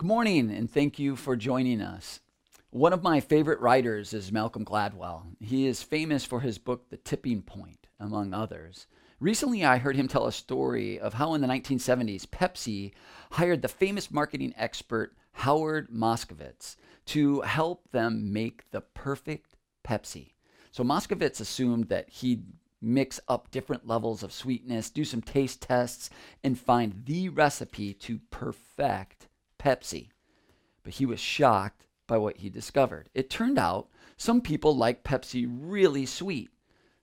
Good morning, and thank you for joining us. One of my favorite writers is Malcolm Gladwell. He is famous for his book, The Tipping Point, among others. Recently, I heard him tell a story of how in the 1970s, Pepsi hired the famous marketing expert Howard Moskowitz to help them make the perfect Pepsi. So, Moskowitz assumed that he'd mix up different levels of sweetness, do some taste tests, and find the recipe to perfect Pepsi. But he was shocked by what he discovered. It turned out some people like Pepsi really sweet,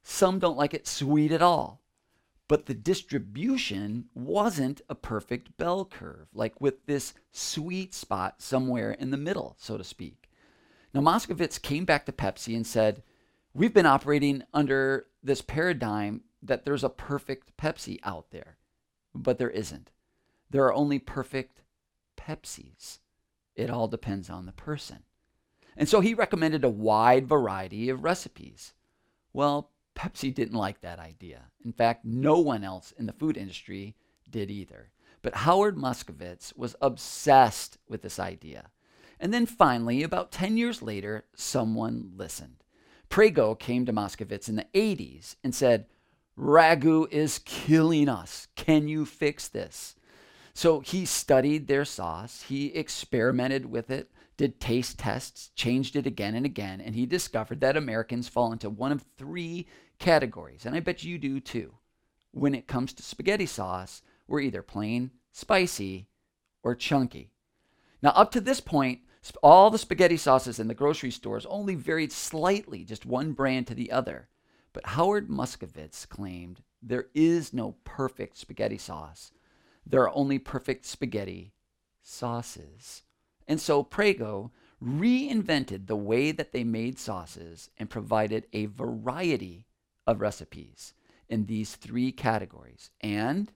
some don't like it sweet at all. But the distribution wasn't a perfect bell curve, like with this sweet spot somewhere in the middle, so to speak. Now, Moskowitz came back to Pepsi and said, We've been operating under this paradigm that there's a perfect Pepsi out there, but there isn't. There are only perfect Pepsis. It all depends on the person. And so he recommended a wide variety of recipes. Well, Pepsi didn't like that idea. In fact, no one else in the food industry did either. But Howard Moskowitz was obsessed with this idea. And then finally, about 10 years later, someone listened. Prego came to Moskowitz in the 80s and said, Ragu is killing us. Can you fix this? So he studied their sauce, he experimented with it, did taste tests, changed it again and again, and he discovered that Americans fall into one of three categories, and I bet you do too. When it comes to spaghetti sauce, we're either plain, spicy, or chunky. Now, up to this point, all the spaghetti sauces in the grocery stores only varied slightly, just one brand to the other. But Howard Moskowitz claimed there is no perfect spaghetti sauce. There are only perfect spaghetti sauces. And so Prego reinvented the way that they made sauces and provided a variety of recipes in these three categories and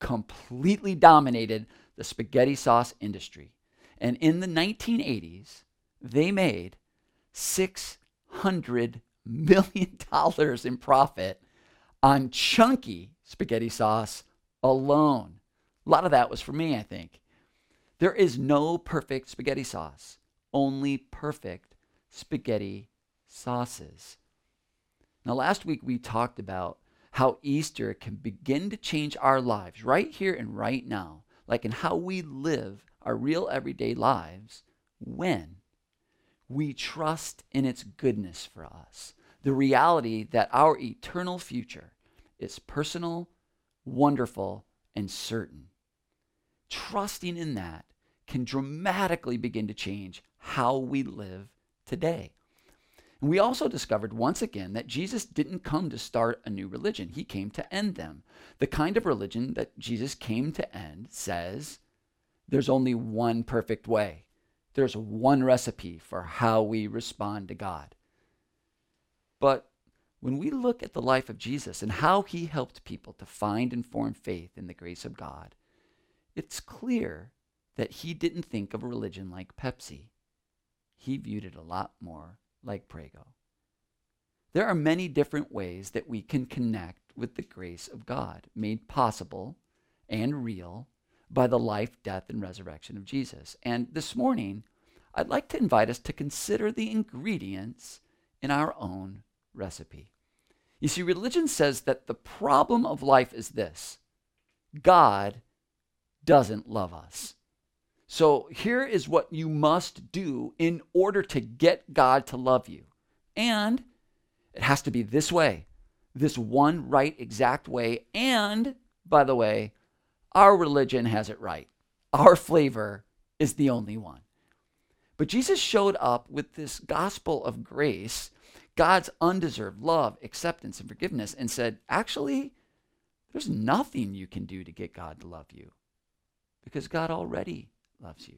completely dominated the spaghetti sauce industry. And in the 1980s, they made $600 million in profit on chunky spaghetti sauce alone. A lot of that was for me, I think. There is no perfect spaghetti sauce, only perfect spaghetti sauces. Now, last week we talked about how Easter can begin to change our lives right here and right now, like in how we live our real everyday lives when we trust in its goodness for us. The reality that our eternal future is personal, wonderful, and certain. Trusting in that can dramatically begin to change how we live today. And we also discovered once again that Jesus didn't come to start a new religion, he came to end them. The kind of religion that Jesus came to end says there's only one perfect way, there's one recipe for how we respond to God. But when we look at the life of Jesus and how he helped people to find and form faith in the grace of God, it's clear that he didn't think of a religion like Pepsi. He viewed it a lot more like Prego. There are many different ways that we can connect with the grace of God, made possible and real by the life, death, and resurrection of Jesus. And this morning, I'd like to invite us to consider the ingredients in our own recipe. You see, religion says that the problem of life is this God doesn't love us. So here is what you must do in order to get God to love you. And it has to be this way, this one right, exact way. And by the way, our religion has it right. Our flavor is the only one. But Jesus showed up with this gospel of grace, God's undeserved love, acceptance, and forgiveness, and said, actually, there's nothing you can do to get God to love you because God already loves you.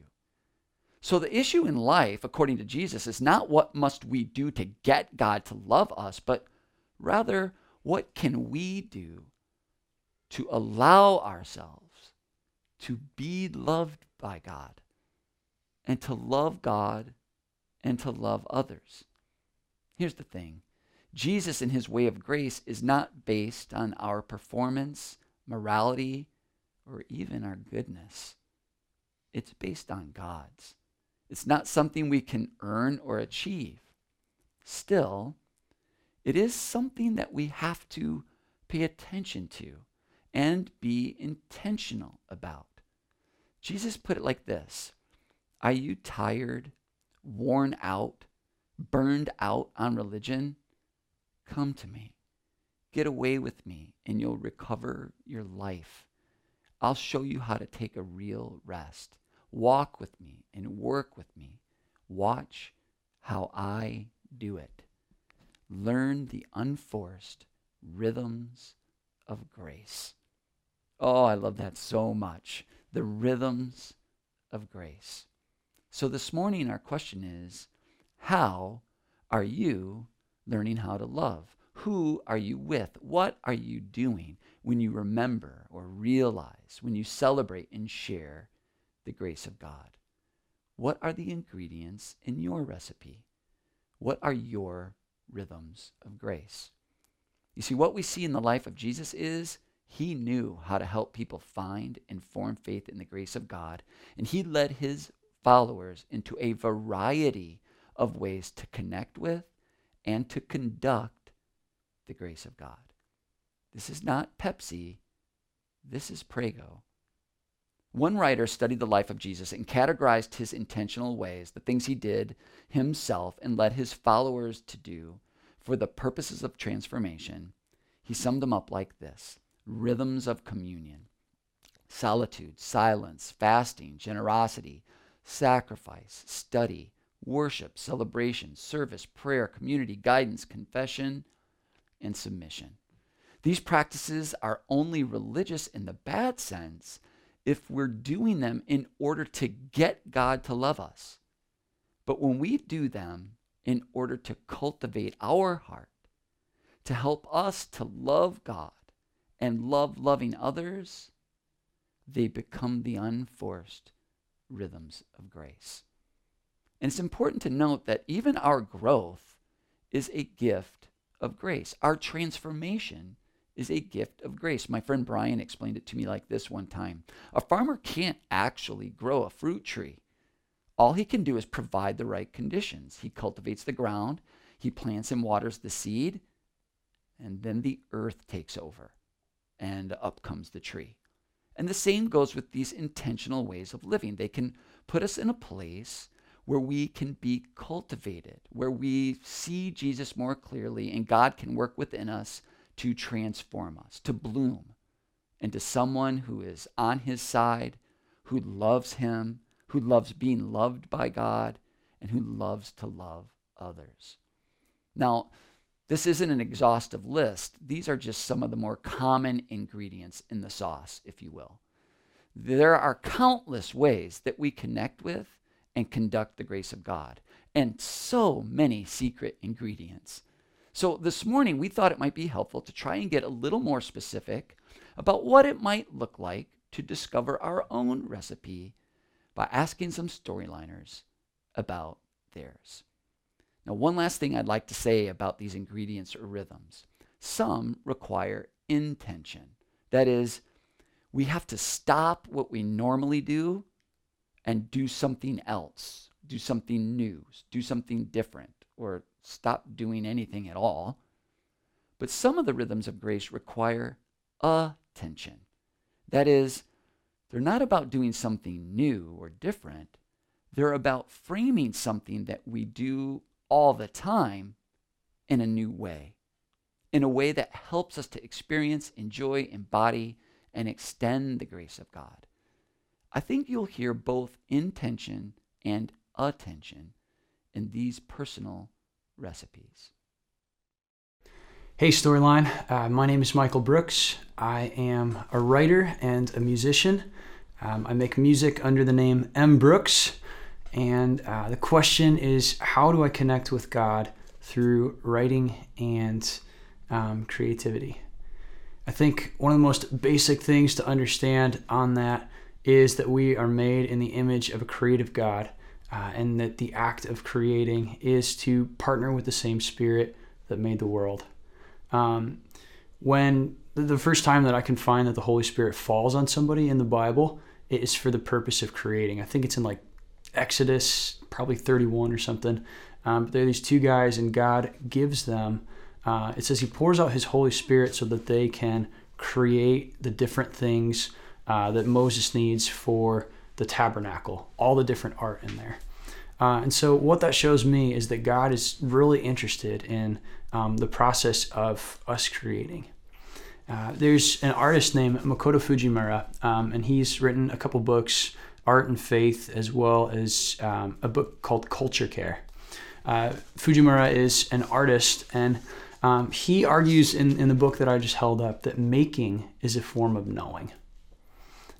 So the issue in life, according to Jesus, is not what must we do to get God to love us, but rather what can we do to allow ourselves to be loved by God and to love God and to love others. Here's the thing. Jesus in his way of grace is not based on our performance, morality, or even our goodness. it's based on God's. It's not something we can earn or achieve. Still, it is something that we have to pay attention to and be intentional about. Jesus put it like this Are you tired, worn out, burned out on religion? Come to me. Get away with me, and you'll recover your life. I'll show you how to take a real rest. Walk with me and work with me. Watch how I do it. Learn the unforced rhythms of grace. Oh, I love that so much. The rhythms of grace. So this morning, our question is how are you learning how to love? Who are you with? What are you doing when you remember or realize, when you celebrate and share the grace of God? What are the ingredients in your recipe? What are your rhythms of grace? You see, what we see in the life of Jesus is he knew how to help people find and form faith in the grace of God, and he led his followers into a variety of ways to connect with and to conduct the grace of God. This is not Pepsi, this is Prego. One writer studied the life of Jesus and categorized his intentional ways, the things he did himself and led his followers to do for the purposes of transformation. He summed them up like this rhythms of communion solitude, silence, fasting, generosity, sacrifice, study, worship, celebration, service, prayer, community, guidance, confession, and submission. These practices are only religious in the bad sense if we're doing them in order to get God to love us. But when we do them in order to cultivate our heart, to help us to love God and love loving others, they become the unforced rhythms of grace. And it's important to note that even our growth is a gift of grace. Our transformation is a gift of grace. My friend Brian explained it to me like this one time A farmer can't actually grow a fruit tree. All he can do is provide the right conditions. He cultivates the ground, he plants and waters the seed, and then the earth takes over, and up comes the tree. And the same goes with these intentional ways of living. They can put us in a place where we can be cultivated, where we see Jesus more clearly, and God can work within us to transform us, to bloom into someone who is on his side, who loves him, who loves being loved by God, and who loves to love others. Now, this isn't an exhaustive list. These are just some of the more common ingredients in the sauce, if you will. There are countless ways that we connect with and conduct the grace of God, and so many secret ingredients. So this morning, we thought it might be helpful to try and get a little more specific about what it might look like to discover our own recipe by asking some storyliners about theirs. Now, one last thing I'd like to say about these ingredients or rhythms some require intention. That is, we have to stop what we normally do and do something else, do something new, do something different, or stop doing anything at all. But some of the rhythms of grace require attention. That is, they're not about doing something new or different, they're about framing something that we do all the time in a new way, in a way that helps us to experience, enjoy, embody, and extend the grace of God. I think you'll hear both intention and attention in these personal recipes. Hey, Storyline. Uh, my name is Michael Brooks. I am a writer and a musician. Um, I make music under the name M. Brooks. And uh, the question is how do I connect with God through writing and um, creativity? I think one of the most basic things to understand on that is that we are made in the image of a creative God uh, and that the act of creating is to partner with the same spirit that made the world. Um, when the first time that I can find that the Holy Spirit falls on somebody in the Bible it is for the purpose of creating. I think it's in like Exodus, probably 31 or something. Um, there are these two guys, and God gives them. Uh, it says He pours out His Holy Spirit so that they can create the different things uh, that Moses needs for the tabernacle, all the different art in there. Uh, and so, what that shows me is that God is really interested in um, the process of us creating. Uh, there's an artist named Makoto Fujimura, um, and he's written a couple books, Art and Faith, as well as um, a book called Culture Care. Uh, Fujimura is an artist, and um, he argues in, in the book that I just held up that making is a form of knowing.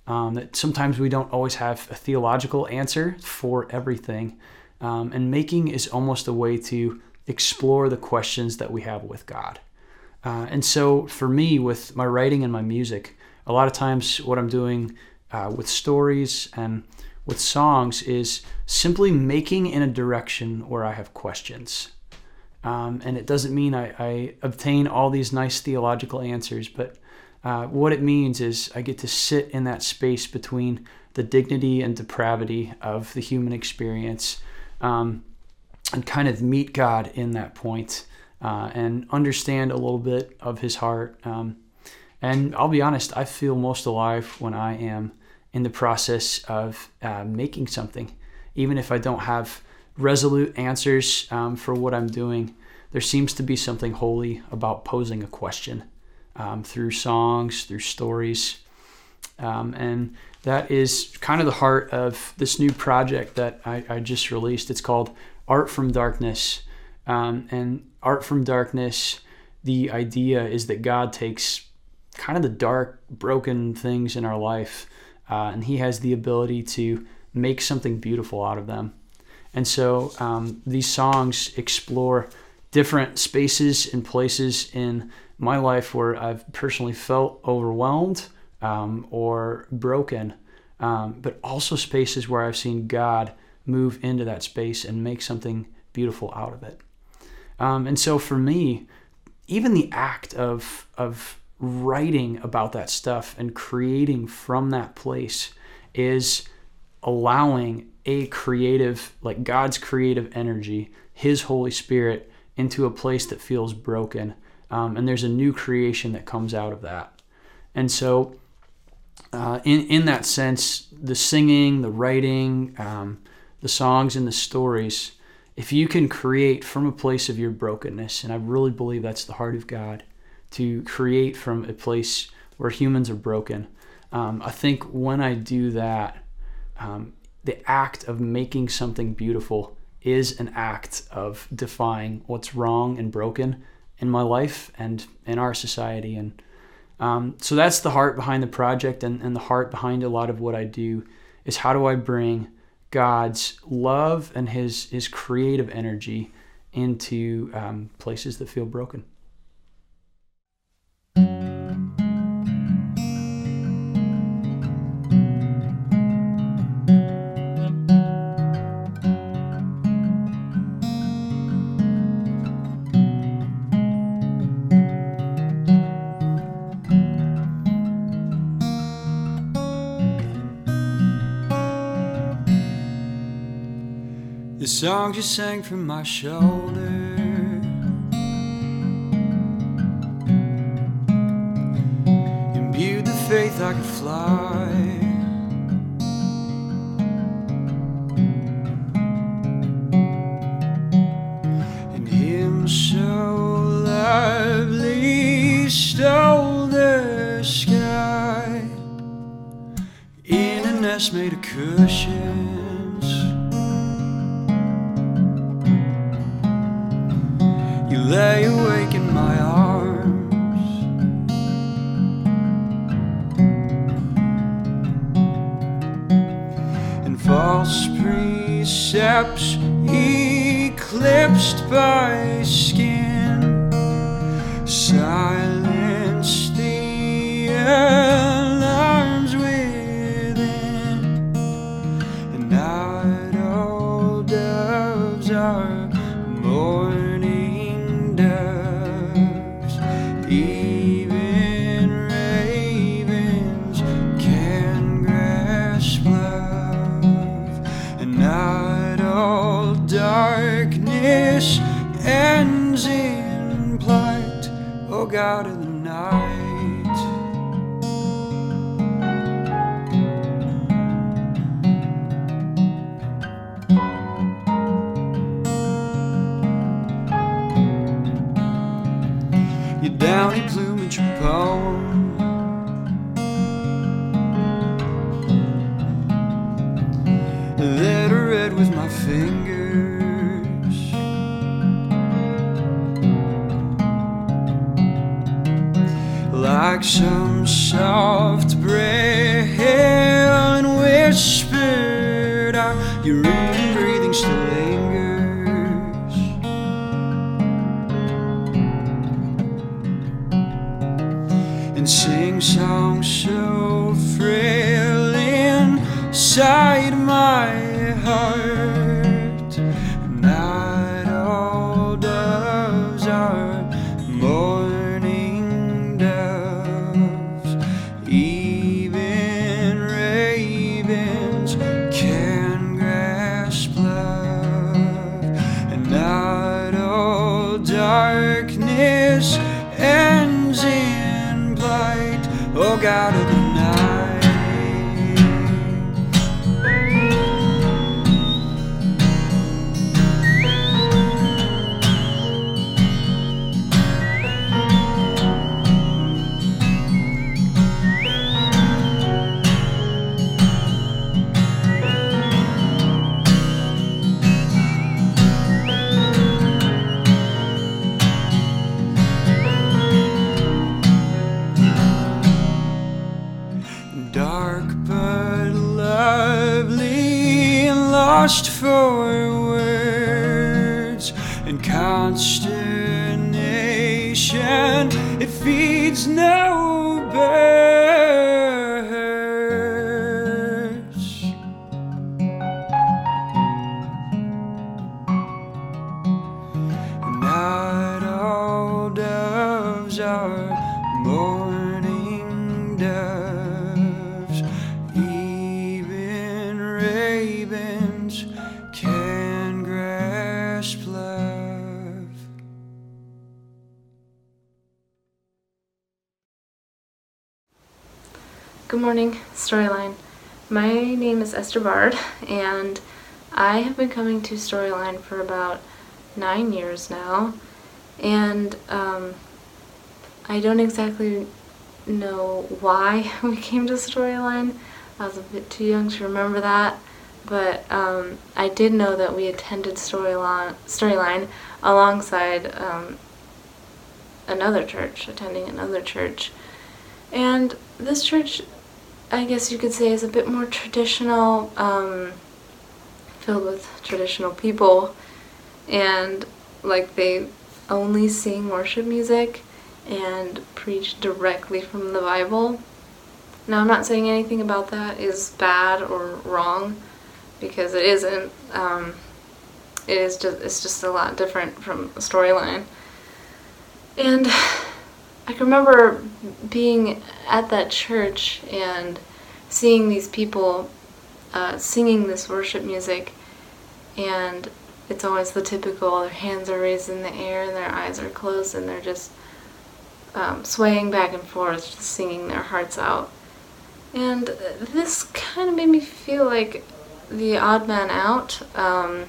Um, that sometimes we don't always have a theological answer for everything. Um, and making is almost a way to explore the questions that we have with God. Uh, and so for me, with my writing and my music, a lot of times what I'm doing uh, with stories and with songs is simply making in a direction where I have questions. Um, and it doesn't mean I, I, obtain all these nice theological answers, but uh, what it means is I get to sit in that space between the dignity and depravity of the human experience um, and kind of meet God in that point, uh, and understand a little bit of his heart. Um, and I'll be honest, I feel most alive when I am in the process of uh, making something. Even if I don't have resolute answers um, for what I'm doing, there seems to be something holy about posing a question um, through songs, through stories. Um, and that is kind of the heart of this new project that I, I just released. It's called Art from Darkness. Um, and Art from Darkness, the idea is that God takes kind of the dark, broken things in our life, uh, and He has the ability to make something beautiful out of them. And so um, these songs explore different spaces and places in my life where I've personally felt overwhelmed um, or broken, um, but also spaces where I've seen God move into that space and make something beautiful out of it. Um, and so for me, even the act of of writing about that stuff and creating from that place is allowing a creative, like God's creative energy, His Holy Spirit, into a place that feels broken. Um, and there's a new creation that comes out of that. And so, uh, in, in that sense, the singing, the writing, um, the songs, and the stories, if you can create from a place of your brokenness, and I really believe that's the heart of God, to create from a place where humans are broken, um, I think when I do that, um, the act of making something beautiful is an act of defying what's wrong and broken in my life and in our society. And um, so that's the heart behind the project and, and the heart behind a lot of what I do is how do I bring God's love and his, his creative energy into um, places that feel broken. Song you sang from my shoulder. Imbued the faith I could fly. And him so the sky in a nest made of cushion. Precepts eclipsed by skin. Silence the alarms God of the night. Lost for words and consternation it feeds no birds Esther Bard, and I have been coming to Storyline for about nine years now. And um, I don't exactly know why we came to Storyline. I was a bit too young to remember that. But um, I did know that we attended Storyline, Storyline alongside um, another church, attending another church. And this church, I guess you could say, is a bit more traditional, um, filled with traditional people, and like they only sing worship music and preach directly from the Bible. Now, I'm not saying anything about that is bad or wrong, because it isn't. Um, it is just it's just a lot different from storyline. And I can remember being at that church and seeing these people uh, singing this worship music, and it's always the typical their hands are raised in the air and their eyes are closed and they're just um, swaying back and forth, just singing their hearts out. And this kind of made me feel like the odd man out. Um,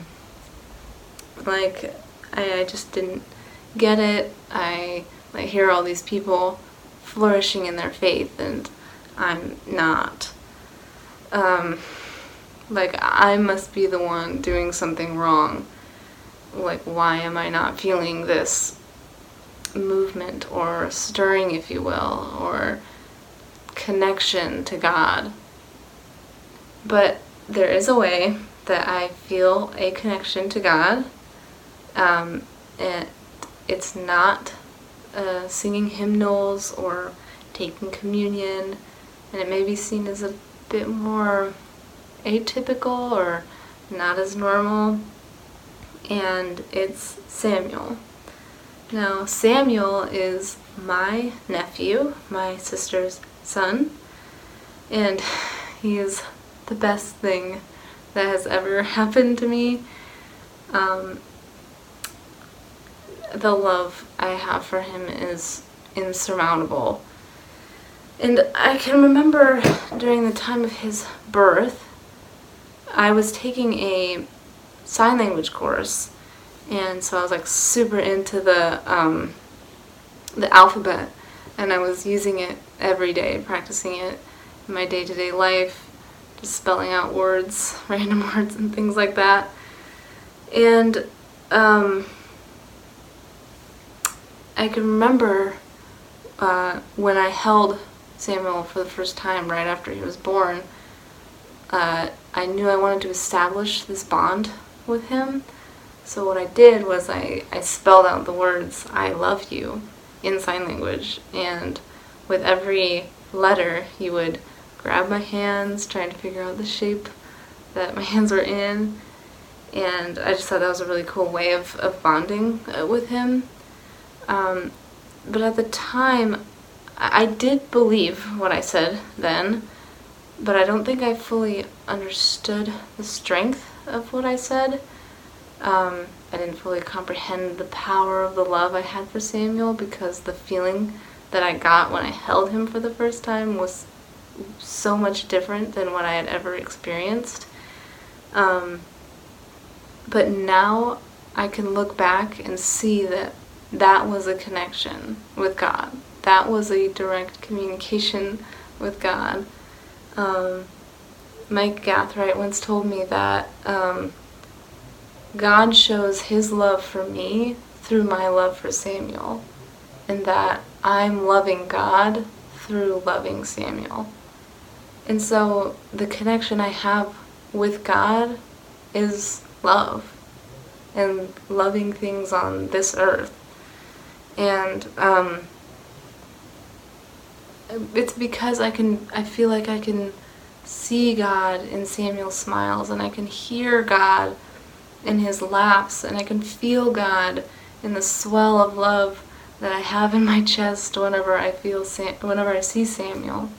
like I, I just didn't get it. I like hear all these people flourishing in their faith, and I'm not. Um, like I must be the one doing something wrong. Like why am I not feeling this movement or stirring, if you will, or connection to God? But there is a way that I feel a connection to God. Um, and it's not uh, singing hymnals or taking communion, and it may be seen as a bit more atypical or not as normal. And it's Samuel. Now, Samuel is my nephew, my sister's son, and he is the best thing that has ever happened to me. Um, the love I have for him is insurmountable. And I can remember during the time of his birth, I was taking a sign language course, and so I was like super into the um, the alphabet, and I was using it every day, practicing it in my day to day life, just spelling out words, random words, and things like that. And um, I can remember uh, when I held Samuel for the first time right after he was born. Uh, I knew I wanted to establish this bond with him. So what I did was I, I spelled out the words I love you in sign language and with every letter he would grab my hands trying to figure out the shape that my hands were in and I just thought that was a really cool way of, of bonding uh, with him. Um, but at the time, I, did believe what I said then, but I don't think I fully understood the strength of what I said. Um, I didn't fully comprehend the power of the love I had for Samuel because the feeling that I got when I held him for the first time was so much different than what I had ever experienced. Um, but now I can look back and see that that was a connection with God. That was a direct communication with God. Um, Mike Gathright once told me that um, God shows his love for me through my love for Samuel, and that I'm loving God through loving Samuel. And so the connection I have with God is love and loving things on this earth. And um, it's because I can, I feel like I can see God in Samuel's smiles, and I can hear God in his laughs, and I can feel God in the swell of love that I have in my chest whenever I feel Sam- whenever I see Samuel.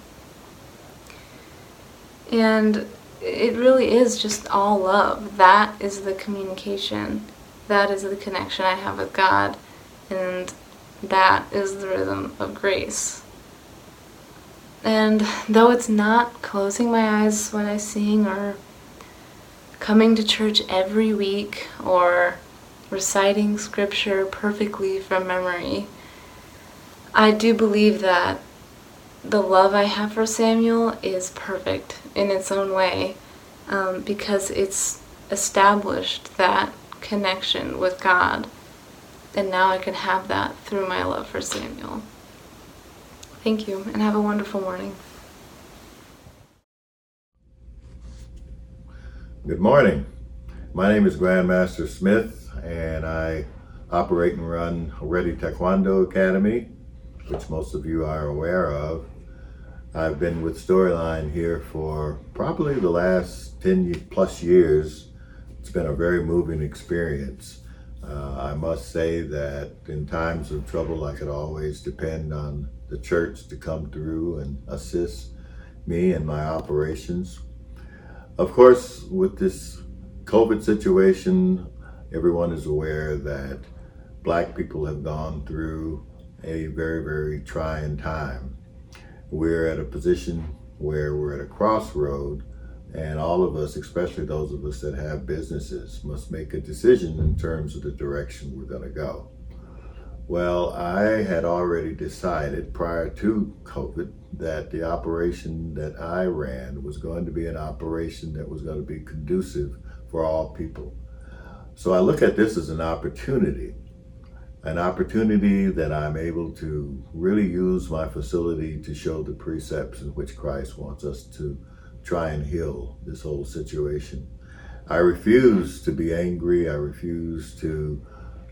And it really is just all love. That is the communication. That is the connection I have with God. And that is the rhythm of grace. And though it's not closing my eyes when I sing or coming to church every week or reciting scripture perfectly from memory, I do believe that the love I have for Samuel is perfect in its own way um, because it's established that connection with God. And now I can have that through my love for Samuel. Thank you, and have a wonderful morning. Good morning. My name is Grandmaster Smith, and I operate and run Ready Taekwondo Academy, which most of you are aware of. I've been with Storyline here for probably the last 10 plus years. It's been a very moving experience. Uh, I must say that in times of trouble, I could always depend on the church to come through and assist me in my operations. Of course, with this COVID situation, everyone is aware that black people have gone through a very, very trying time we're at a position where we're at a crossroad and all of us, especially those of us that have businesses, must make a decision in terms of the direction we're going to go. Well, I had already decided prior to COVID that the operation that I ran was going to be an operation that was going to be conducive for all people. So I look at this as an opportunity an opportunity that I'm able to really use my facility to show the precepts in which Christ wants us to try and heal this whole situation. I refuse to be angry. I refuse to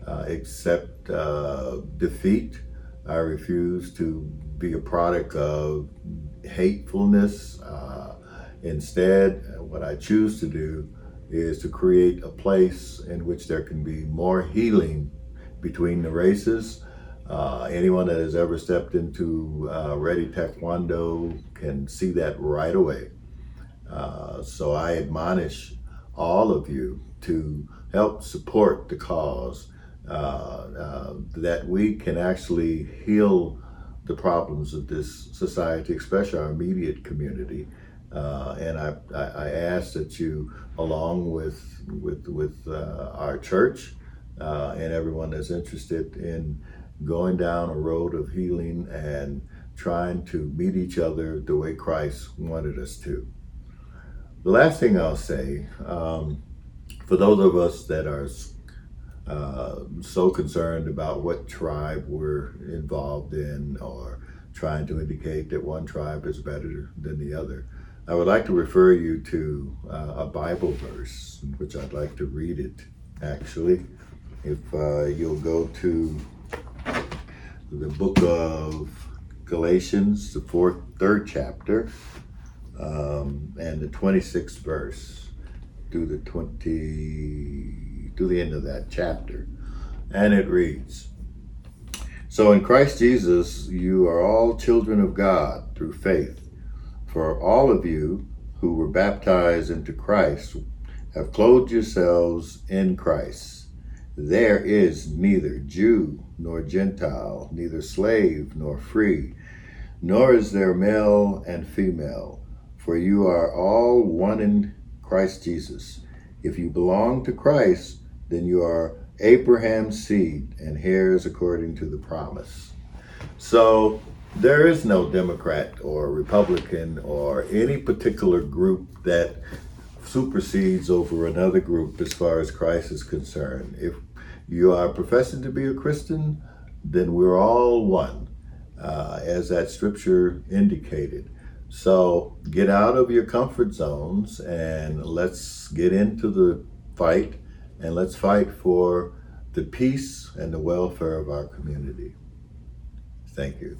uh, accept uh, defeat. I refuse to be a product of hatefulness. Uh, instead, what I choose to do is to create a place in which there can be more healing between the races. Uh, anyone that has ever stepped into uh, Ready Taekwondo can see that right away. Uh, so I admonish all of you to help support the cause uh, uh, that we can actually heal the problems of this society, especially our immediate community. Uh, and I, I, I, ask that you, along with with with uh, our church uh, and everyone that's interested in going down a road of healing and trying to meet each other the way Christ wanted us to. The last thing I'll say, um, for those of us that are uh, so concerned about what tribe we're involved in or trying to indicate that one tribe is better than the other, I would like to refer you to uh, a Bible verse, which I'd like to read it actually. If uh, you'll go to the book of Galatians, the fourth, third chapter, um, and the 26th verse through the 20, to the end of that chapter. And it reads, So in Christ Jesus, you are all children of God through faith. For all of you who were baptized into Christ have clothed yourselves in Christ. There is neither Jew nor Gentile, neither slave nor free, nor is there male and female, for you are all one in Christ Jesus. If you belong to Christ, then you are Abraham's seed and heirs according to the promise. So there is no Democrat or Republican or any particular group that supersedes over another group as far as Christ is concerned. If you are professing to be a Christian, then we're all one, uh, as that scripture indicated. So get out of your comfort zones and let's get into the fight and let's fight for the peace and the welfare of our community. Thank you.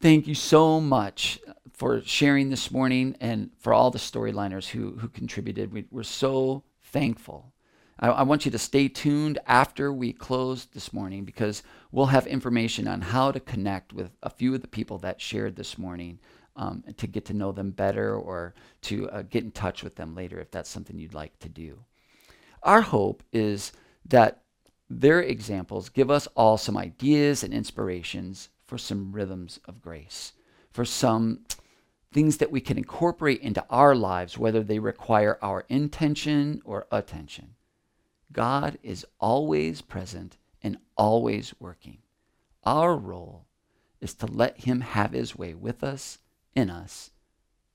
Thank you so much uh, for sharing this morning and for all the storyliners who, who contributed. We, are so thankful. I, I, want you to stay tuned after we close this morning because we'll have information on how to connect with a few of the people that shared this morning um, to get to know them better or to uh, get in touch with them later if that's something you'd like to do. Our hope is that their examples give us all some ideas and inspirations for some rhythms of grace, for some things that we can incorporate into our lives, whether they require our intention or attention. God is always present and always working. Our role is to let Him have His way with us, in us,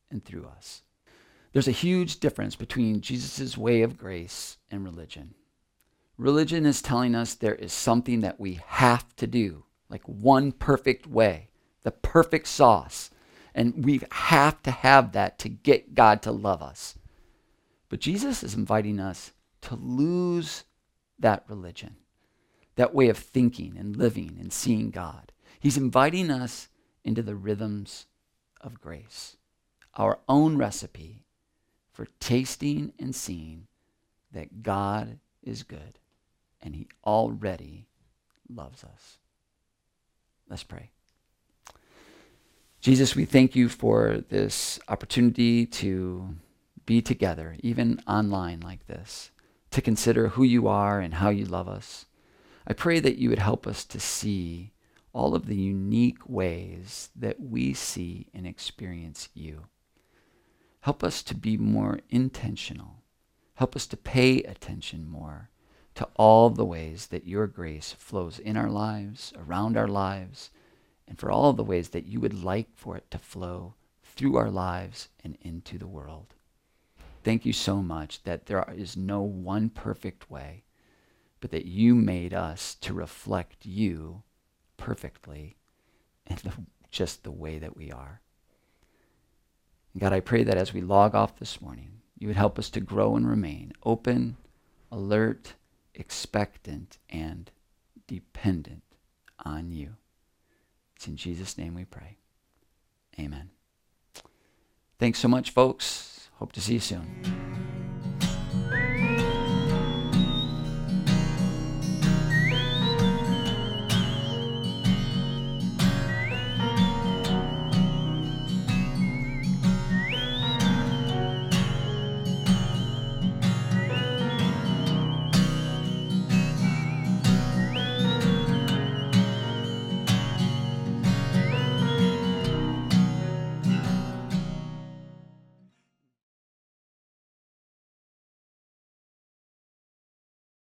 and through us. There's a huge difference between Jesus' way of grace and religion. Religion is telling us there is something that we have to do, like one perfect way, the perfect sauce and we have to have that to get God to love us. But Jesus is inviting us to lose that religion, that way of thinking and living and seeing God. He's inviting us into the rhythms of grace, our own recipe for tasting and seeing that God is good and He already loves us. Let's pray. Jesus, we thank you for this opportunity to be together, even online like this, to consider who you are and how you love us. I pray that you would help us to see all of the unique ways that we see and experience you. Help us to be more intentional. Help us to pay attention more to all the ways that your grace flows in our lives, around our lives, and for all the ways that you would like for it to flow through our lives and into the world. Thank you so much that there is no one perfect way, but that you made us to reflect you perfectly in the, just the way that we are. God, I pray that as we log off this morning, you would help us to grow and remain open, alert, expectant, and dependent on you. It's in Jesus' name we pray. Amen. Thanks so much, folks. Hope to see you soon.